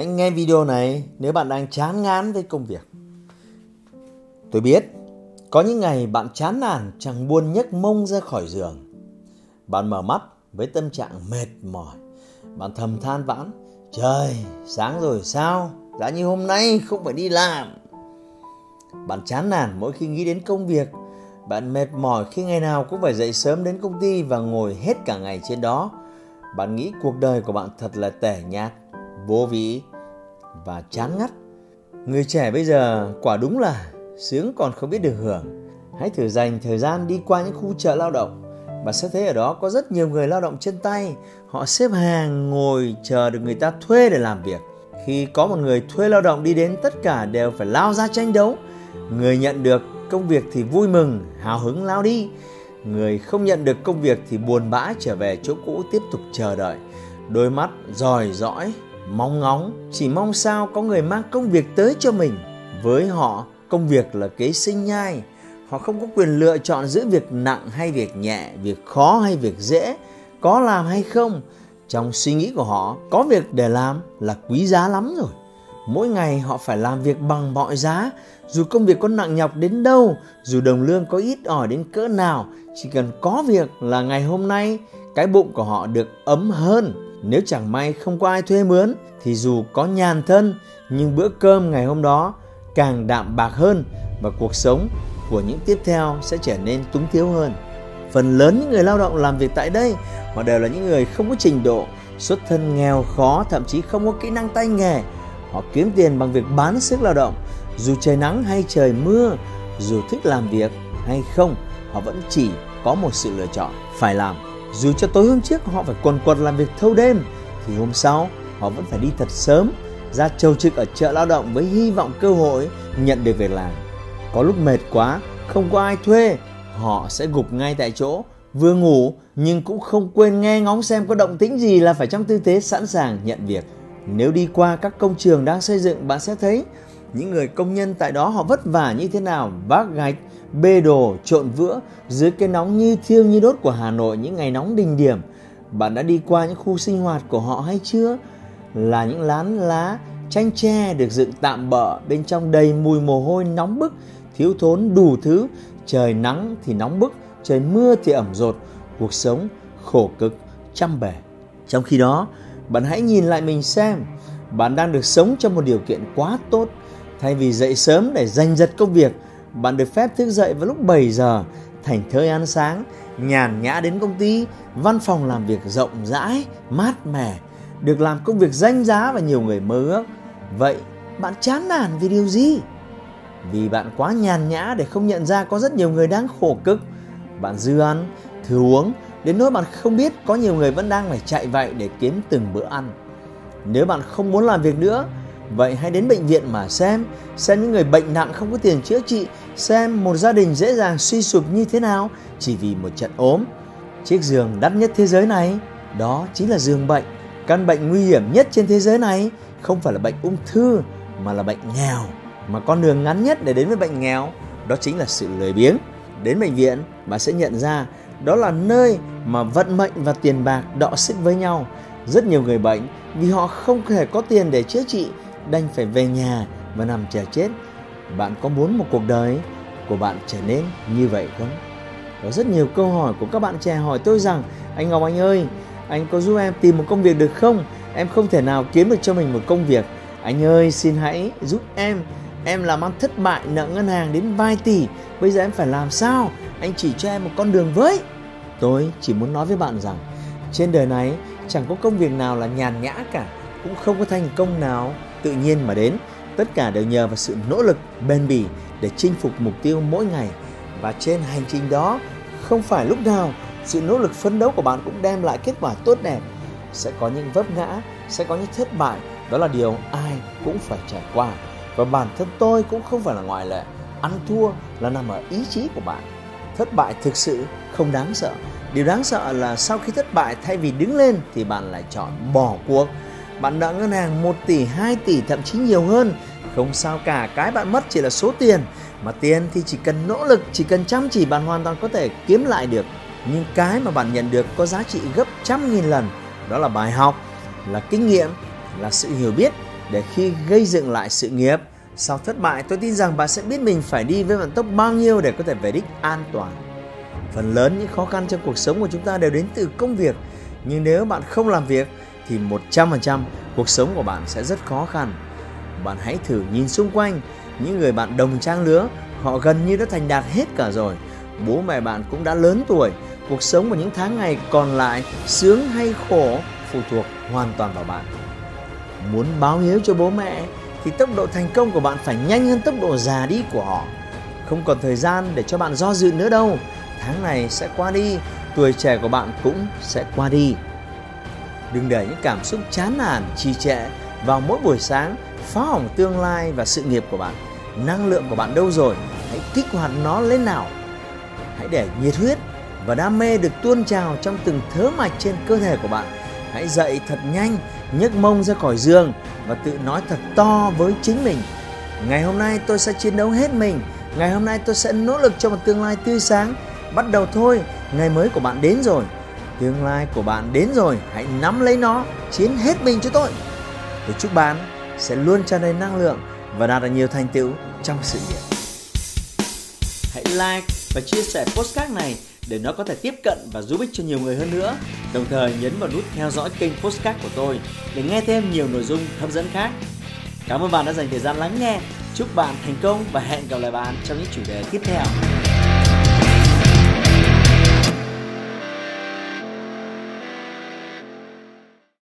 Hãy nghe video này nếu bạn đang chán ngán với công việc. Tôi biết, có những ngày bạn chán nản chẳng buồn nhấc mông ra khỏi giường. Bạn mở mắt với tâm trạng mệt mỏi. Bạn thầm than vãn, trời, sáng rồi sao? Giá như hôm nay không phải đi làm. Bạn chán nản mỗi khi nghĩ đến công việc. Bạn mệt mỏi khi ngày nào cũng phải dậy sớm đến công ty và ngồi hết cả ngày trên đó. Bạn nghĩ cuộc đời của bạn thật là tẻ nhạt, vô vị và chán ngắt. Người trẻ bây giờ quả đúng là sướng còn không biết được hưởng. Hãy thử dành thời gian đi qua những khu chợ lao động. Bạn sẽ thấy ở đó có rất nhiều người lao động chân tay. Họ xếp hàng ngồi chờ được người ta thuê để làm việc. Khi có một người thuê lao động đi đến tất cả đều phải lao ra tranh đấu. Người nhận được công việc thì vui mừng, hào hứng lao đi. Người không nhận được công việc thì buồn bã trở về chỗ cũ tiếp tục chờ đợi. Đôi mắt dòi dõi, mong ngóng, chỉ mong sao có người mang công việc tới cho mình. Với họ, công việc là kế sinh nhai. Họ không có quyền lựa chọn giữa việc nặng hay việc nhẹ, việc khó hay việc dễ, có làm hay không. Trong suy nghĩ của họ, có việc để làm là quý giá lắm rồi. Mỗi ngày họ phải làm việc bằng mọi giá, dù công việc có nặng nhọc đến đâu, dù đồng lương có ít ỏi đến cỡ nào, chỉ cần có việc là ngày hôm nay cái bụng của họ được ấm hơn nếu chẳng may không có ai thuê mướn thì dù có nhàn thân nhưng bữa cơm ngày hôm đó càng đạm bạc hơn và cuộc sống của những tiếp theo sẽ trở nên túng thiếu hơn. Phần lớn những người lao động làm việc tại đây họ đều là những người không có trình độ, xuất thân nghèo khó, thậm chí không có kỹ năng tay nghề. Họ kiếm tiền bằng việc bán sức lao động, dù trời nắng hay trời mưa, dù thích làm việc hay không, họ vẫn chỉ có một sự lựa chọn phải làm dù cho tối hôm trước họ phải quần quật làm việc thâu đêm thì hôm sau họ vẫn phải đi thật sớm ra trầu trực ở chợ lao động với hy vọng cơ hội nhận được việc làm. Có lúc mệt quá, không có ai thuê, họ sẽ gục ngay tại chỗ, vừa ngủ nhưng cũng không quên nghe ngóng xem có động tĩnh gì là phải trong tư thế sẵn sàng nhận việc. Nếu đi qua các công trường đang xây dựng bạn sẽ thấy những người công nhân tại đó họ vất vả như thế nào, vác gạch, bê đồ, trộn vữa dưới cái nóng như thiêu như đốt của Hà Nội những ngày nóng đỉnh điểm. Bạn đã đi qua những khu sinh hoạt của họ hay chưa? Là những lán lá, tranh tre được dựng tạm bỡ bên trong đầy mùi mồ hôi nóng bức, thiếu thốn đủ thứ, trời nắng thì nóng bức, trời mưa thì ẩm rột, cuộc sống khổ cực, chăm bể. Trong khi đó, bạn hãy nhìn lại mình xem, bạn đang được sống trong một điều kiện quá tốt. Thay vì dậy sớm để giành giật công việc, bạn được phép thức dậy vào lúc 7 giờ, thành thơi ăn sáng, nhàn nhã đến công ty, văn phòng làm việc rộng rãi, mát mẻ, được làm công việc danh giá và nhiều người mơ ước. Vậy bạn chán nản vì điều gì? Vì bạn quá nhàn nhã để không nhận ra có rất nhiều người đang khổ cực. Bạn dư ăn, thừa uống, đến nỗi bạn không biết có nhiều người vẫn đang phải chạy vậy để kiếm từng bữa ăn. Nếu bạn không muốn làm việc nữa, vậy hãy đến bệnh viện mà xem, xem những người bệnh nặng không có tiền chữa trị xem một gia đình dễ dàng suy sụp như thế nào chỉ vì một trận ốm. Chiếc giường đắt nhất thế giới này, đó chính là giường bệnh. Căn bệnh nguy hiểm nhất trên thế giới này không phải là bệnh ung thư mà là bệnh nghèo. Mà con đường ngắn nhất để đến với bệnh nghèo đó chính là sự lười biếng. Đến bệnh viện bạn sẽ nhận ra đó là nơi mà vận mệnh và tiền bạc đọ sức với nhau. Rất nhiều người bệnh vì họ không thể có tiền để chữa trị đành phải về nhà và nằm chờ chết bạn có muốn một cuộc đời của bạn trở nên như vậy không? Có rất nhiều câu hỏi của các bạn trẻ hỏi tôi rằng Anh Ngọc Anh ơi, anh có giúp em tìm một công việc được không? Em không thể nào kiếm được cho mình một công việc. Anh ơi, xin hãy giúp em. Em làm ăn thất bại nợ ngân hàng đến vài tỷ. Bây giờ em phải làm sao? Anh chỉ cho em một con đường với. Tôi chỉ muốn nói với bạn rằng trên đời này chẳng có công việc nào là nhàn nhã cả, cũng không có thành công nào tự nhiên mà đến Tất cả đều nhờ vào sự nỗ lực bền bỉ để chinh phục mục tiêu mỗi ngày. Và trên hành trình đó, không phải lúc nào sự nỗ lực phấn đấu của bạn cũng đem lại kết quả tốt đẹp. Sẽ có những vấp ngã, sẽ có những thất bại, đó là điều ai cũng phải trải qua. và bản thân tôi cũng không phải là ngoại lệ. Ăn thua là nằm ở ý chí của bạn. Thất bại thực sự không đáng sợ. Điều đáng sợ là sau khi thất bại thay vì đứng lên thì bạn lại chọn bỏ cuộc. Bạn nợ ngân hàng 1 tỷ, 2 tỷ thậm chí nhiều hơn. Không sao cả, cái bạn mất chỉ là số tiền. Mà tiền thì chỉ cần nỗ lực, chỉ cần chăm chỉ bạn hoàn toàn có thể kiếm lại được. Nhưng cái mà bạn nhận được có giá trị gấp trăm nghìn lần. Đó là bài học, là kinh nghiệm, là sự hiểu biết để khi gây dựng lại sự nghiệp. Sau thất bại, tôi tin rằng bạn sẽ biết mình phải đi với vận tốc bao nhiêu để có thể về đích an toàn. Phần lớn những khó khăn trong cuộc sống của chúng ta đều đến từ công việc. Nhưng nếu bạn không làm việc thì 100% cuộc sống của bạn sẽ rất khó khăn. Bạn hãy thử nhìn xung quanh, những người bạn đồng trang lứa, họ gần như đã thành đạt hết cả rồi. Bố mẹ bạn cũng đã lớn tuổi, cuộc sống của những tháng ngày còn lại sướng hay khổ phụ thuộc hoàn toàn vào bạn. Muốn báo hiếu cho bố mẹ thì tốc độ thành công của bạn phải nhanh hơn tốc độ già đi của họ. Không còn thời gian để cho bạn do dự nữa đâu. Tháng này sẽ qua đi, tuổi trẻ của bạn cũng sẽ qua đi. Đừng để những cảm xúc chán nản, trì trệ vào mỗi buổi sáng phá hỏng tương lai và sự nghiệp của bạn. Năng lượng của bạn đâu rồi? Hãy kích hoạt nó lên nào. Hãy để nhiệt huyết và đam mê được tuôn trào trong từng thớ mạch trên cơ thể của bạn. Hãy dậy thật nhanh, nhấc mông ra khỏi giường và tự nói thật to với chính mình. Ngày hôm nay tôi sẽ chiến đấu hết mình. Ngày hôm nay tôi sẽ nỗ lực cho một tương lai tươi sáng. Bắt đầu thôi, ngày mới của bạn đến rồi. Tương lai của bạn đến rồi, hãy nắm lấy nó, chiến hết mình cho tôi. Tôi chúc bạn sẽ luôn tràn đầy năng lượng và đạt được nhiều thành tựu trong sự nghiệp. Hãy like và chia sẻ postcard này để nó có thể tiếp cận và giúp ích cho nhiều người hơn nữa. Đồng thời nhấn vào nút theo dõi kênh postcard của tôi để nghe thêm nhiều nội dung hấp dẫn khác. Cảm ơn bạn đã dành thời gian lắng nghe. Chúc bạn thành công và hẹn gặp lại bạn trong những chủ đề tiếp theo.